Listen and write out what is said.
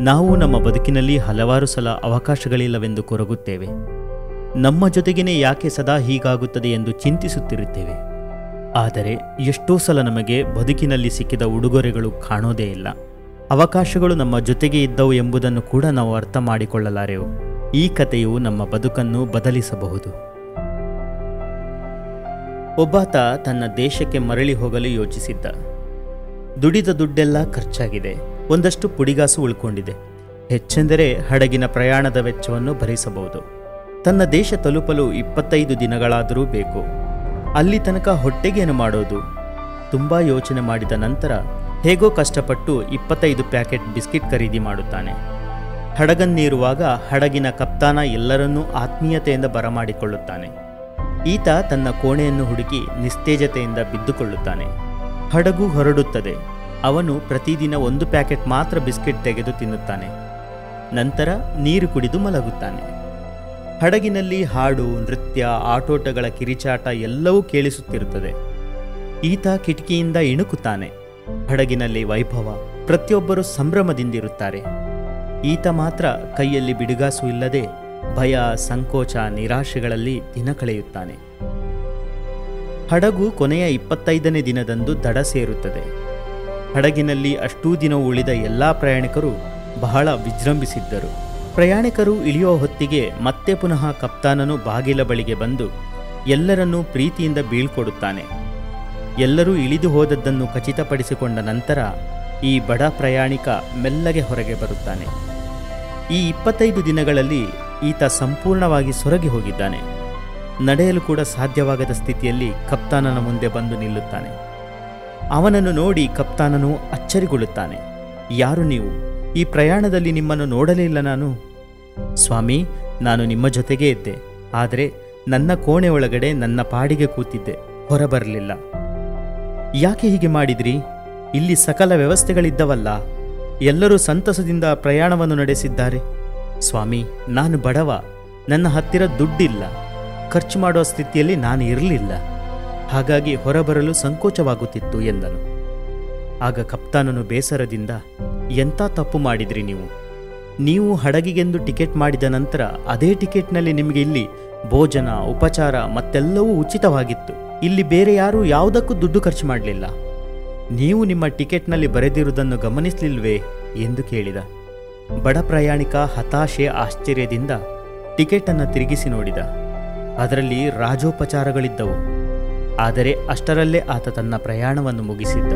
ನಾವು ನಮ್ಮ ಬದುಕಿನಲ್ಲಿ ಹಲವಾರು ಸಲ ಅವಕಾಶಗಳಿಲ್ಲವೆಂದು ಕೊರಗುತ್ತೇವೆ. ನಮ್ಮ ಜೊತೆಗೇನೆ ಯಾಕೆ ಸದಾ ಹೀಗಾಗುತ್ತದೆ ಎಂದು ಚಿಂತಿಸುತ್ತಿರುತ್ತೇವೆ. ಆದರೆ ಎಷ್ಟೋ ಸಲ ನಮಗೆ ಬದುಕಿನಲ್ಲಿ ಸಿಕ್ಕಿದ ಉಡುಗೊರೆಗಳು ಕಾಣೋದೇ ಇಲ್ಲ. ಅವಕಾಶಗಳು ನಮ್ಮ ಜೊತೆಗೆ ಇದ್ದವು ಎಂಬುದನ್ನು ಕೂಡ ನಾವು ಅರ್ಥ ಮಾಡಿಕೊಳ್ಳಲಾರೆವು. ಈ ಕಥೆಯು ನಮ್ಮ ಬದುಕನ್ನು ಬದಲಿಸಬಹುದು. ಒಬ್ಬಾತ ತನ್ನ ದೇಶಕ್ಕೆ ಮರಳಿ ಹೋಗಲು ಯೋಚಿಸಿದ್ದ. ದುಡಿದ ದುಡ್ಡೆಲ್ಲ ಖರ್ಚಾಗಿದೆ. ಒಂದಷ್ಟು ಪುಡಿಗಾಸು ಉಳ್ಕೊಂಡಿದೆ. ಹೆಚ್ಚೆಂದರೆ ಹಡಗಿನ ಪ್ರಯಾಣದ ವೆಚ್ಚವನ್ನು ಭರಿಸಬಹುದು. ತನ್ನ ದೇಶ ತಲುಪಲು ಇಪ್ಪತ್ತೈದು ದಿನಗಳಾದರೂ ಬೇಕು. ಅಲ್ಲಿ ತನಕ ಹೊಟ್ಟೆಗೇನು ಮಾಡೋದು? ತುಂಬ ಯೋಚನೆ ಮಾಡಿದ ನಂತರ ಹೇಗೋ ಕಷ್ಟಪಟ್ಟು ಇಪ್ಪತ್ತೈದು ಪ್ಯಾಕೆಟ್ ಬಿಸ್ಕಿಟ್ ಖರೀದಿ ಮಾಡುತ್ತಾನೆ. ಹಡಗನ್ನೇರುವಾಗ ಹಡಗಿನ ಕಪ್ತಾನ ಎಲ್ಲರನ್ನೂ ಆತ್ಮೀಯತೆಯಿಂದ ಬರಮಾಡಿಕೊಳ್ಳುತ್ತಾನೆ. ಈತ ತನ್ನ ಕೋಣೆಯನ್ನು ಹುಡುಕಿ ನಿಸ್ತೇಜತೆಯಿಂದ ಬಿದ್ದುಕೊಳ್ಳುತ್ತಾನೆ. ಹಡಗು ಹೊರಡುತ್ತದೆ. ಅವನು ಪ್ರತಿದಿನ ಒಂದು ಪ್ಯಾಕೆಟ್ ಮಾತ್ರ ಬಿಸ್ಕೆಟ್ ತೆಗೆದು ತಿನ್ನುತ್ತಾನೆ. ನಂತರ ನೀರು ಕುಡಿದು ಮಲಗುತ್ತಾನೆ. ಹಡಗಿನಲ್ಲಿ ಹಾಡು, ನೃತ್ಯ, ಆಟೋಟಗಳ ಕಿರಿಚಾಟ ಎಲ್ಲವೂ ಕೇಳಿಸುತ್ತಿರುತ್ತದೆ. ಈತ ಕಿಟಕಿಯಿಂದ ಇಣುಕುತ್ತಾನೆ. ಹಡಗಿನಲ್ಲಿ ವೈಭವ, ಪ್ರತಿಯೊಬ್ಬರು ಸಂಭ್ರಮದಿಂದಿರುತ್ತಾರೆ. ಈತ ಮಾತ್ರ ಕೈಯಲ್ಲಿ ಬಿಡುಗಾಸು ಇಲ್ಲದೆ ಭಯ, ಸಂಕೋಚ, ನಿರಾಶೆಗಳಲ್ಲಿ ದಿನ ಕಳೆಯುತ್ತಾನೆ. ಹಡಗು ಕೊನೆಯ ಇಪ್ಪತ್ತೈದನೇ ದಿನದಂದು ದಡ ಸೇರುತ್ತದೆ. ಹಡಗಿನಲ್ಲಿ ಅಷ್ಟೂ ದಿನ ಉಳಿದ ಎಲ್ಲ ಪ್ರಯಾಣಿಕರು ಬಹಳ ವಿಜೃಂಭಿಸಿದ್ದರು. ಪ್ರಯಾಣಿಕರು ಇಳಿಯೋ ಹೊತ್ತಿಗೆ ಮತ್ತೆ ಪುನಃ ಕಪ್ತಾನನು ಬಾಗಿಲ ಬಳಿಗೆ ಬಂದು ಎಲ್ಲರನ್ನೂ ಪ್ರೀತಿಯಿಂದ ಬೀಳ್ಕೊಡುತ್ತಾನೆ. ಎಲ್ಲರೂ ಇಳಿದು ಹೋದದ್ದನ್ನು ಖಚಿತಪಡಿಸಿಕೊಂಡ ನಂತರ ಈ ಬಡ ಪ್ರಯಾಣಿಕ ಮೆಲ್ಲಗೆ ಹೊರಗೆ ಬರುತ್ತಾನೆ. ಈ ಇಪ್ಪತ್ತೈದು ದಿನಗಳಲ್ಲಿ ಈತ ಸಂಪೂರ್ಣವಾಗಿ ಸೊರಗಿ ಹೋಗಿದ್ದಾನೆ. ನಡೆಯಲು ಕೂಡ ಸಾಧ್ಯವಾಗದ ಸ್ಥಿತಿಯಲ್ಲಿ ಕಪ್ತಾನನ ಮುಂದೆ ಬಂದು ನಿಲ್ಲುತ್ತಾನೆ. ಅವನನ್ನು ನೋಡಿ ಕಪ್ತಾನನು ಅಚ್ಚರಿಗೊಳ್ಳುತ್ತಾನೆ. ಯಾರು ನೀವು? ಈ ಪ್ರಯಾಣದಲ್ಲಿ ನಿಮ್ಮನ್ನು ನೋಡಲೇ ಇಲ್ಲ ನಾನು. ಸ್ವಾಮಿ, ನಾನು ನಿಮ್ಮ ಜೊತೆಗೇ ಇದ್ದೆ. ಆದರೆ ನನ್ನ ಕೋಣೆ ಒಳಗಡೆ ನನ್ನ ಪಾಡಿಗೆ ಕೂತಿದ್ದೆ. ಹೊರಬರಲಿಲ್ಲ. ಯಾಕೆ ಹೀಗೆ ಮಾಡಿದ್ರಿ? ಇಲ್ಲಿ ಸಕಲ ವ್ಯವಸ್ಥೆಗಳಿದ್ದವಲ್ಲ. ಎಲ್ಲರೂ ಸಂತಸದಿಂದ ಪ್ರಯಾಣವನ್ನು ನಡೆಸಿದ್ದಾರೆ. ಸ್ವಾಮಿ, ನಾನು ಬಡವ. ನನ್ನ ಹತ್ತಿರ ದುಡ್ಡಿಲ್ಲ. ಖರ್ಚು ಮಾಡುವ ಸ್ಥಿತಿಯಲ್ಲಿ ನಾನು ಇರಲಿಲ್ಲ. ಹಾಗಾಗಿ ಹೊರಬರಲು ಸಂಕೋಚವಾಗುತ್ತಿತ್ತು ಎಂದನು. ಆಗ ಕಪ್ತಾನನು ಬೇಸರದಿಂದ ಎಂಥ ತಪ್ಪು ಮಾಡಿದ್ರಿ ನೀವು? ನೀವು ಹಡಗಿಗೆಂದು ಟಿಕೆಟ್ ಮಾಡಿದ ನಂತರ ಅದೇ ಟಿಕೆಟ್ನಲ್ಲಿ ನಿಮಗೆ ಇಲ್ಲಿ ಭೋಜನ, ಉಪಚಾರ ಮತ್ತೆಲ್ಲವೂ ಉಚಿತವಾಗಿತ್ತು. ಇಲ್ಲಿ ಬೇರೆ ಯಾರೂ ಯಾವುದಕ್ಕೂ ದುಡ್ಡು ಖರ್ಚು ಮಾಡಲಿಲ್ಲ. ನೀವು ನಿಮ್ಮ ಟಿಕೆಟ್ನಲ್ಲಿ ಬರೆದಿರುವುದನ್ನು ಗಮನಿಸಲಿಲ್ವೇ ಎಂದು ಕೇಳಿದ. ಬಡ ಪ್ರಯಾಣಿಕ ಹತಾಶೆ ಆಶ್ಚರ್ಯದಿಂದ ಟಿಕೆಟನ್ನು ತಿರುಗಿಸಿ ನೋಡಿದ. ಅದರಲ್ಲಿ ರಾಜೋಪಚಾರಗಳಿದ್ದವು. ಆದರೆ ಅಷ್ಟರಲ್ಲೇ ಆತ ತನ್ನ ಪ್ರಯಾಣವನ್ನು ಮುಗಿಸಿದ್ದ.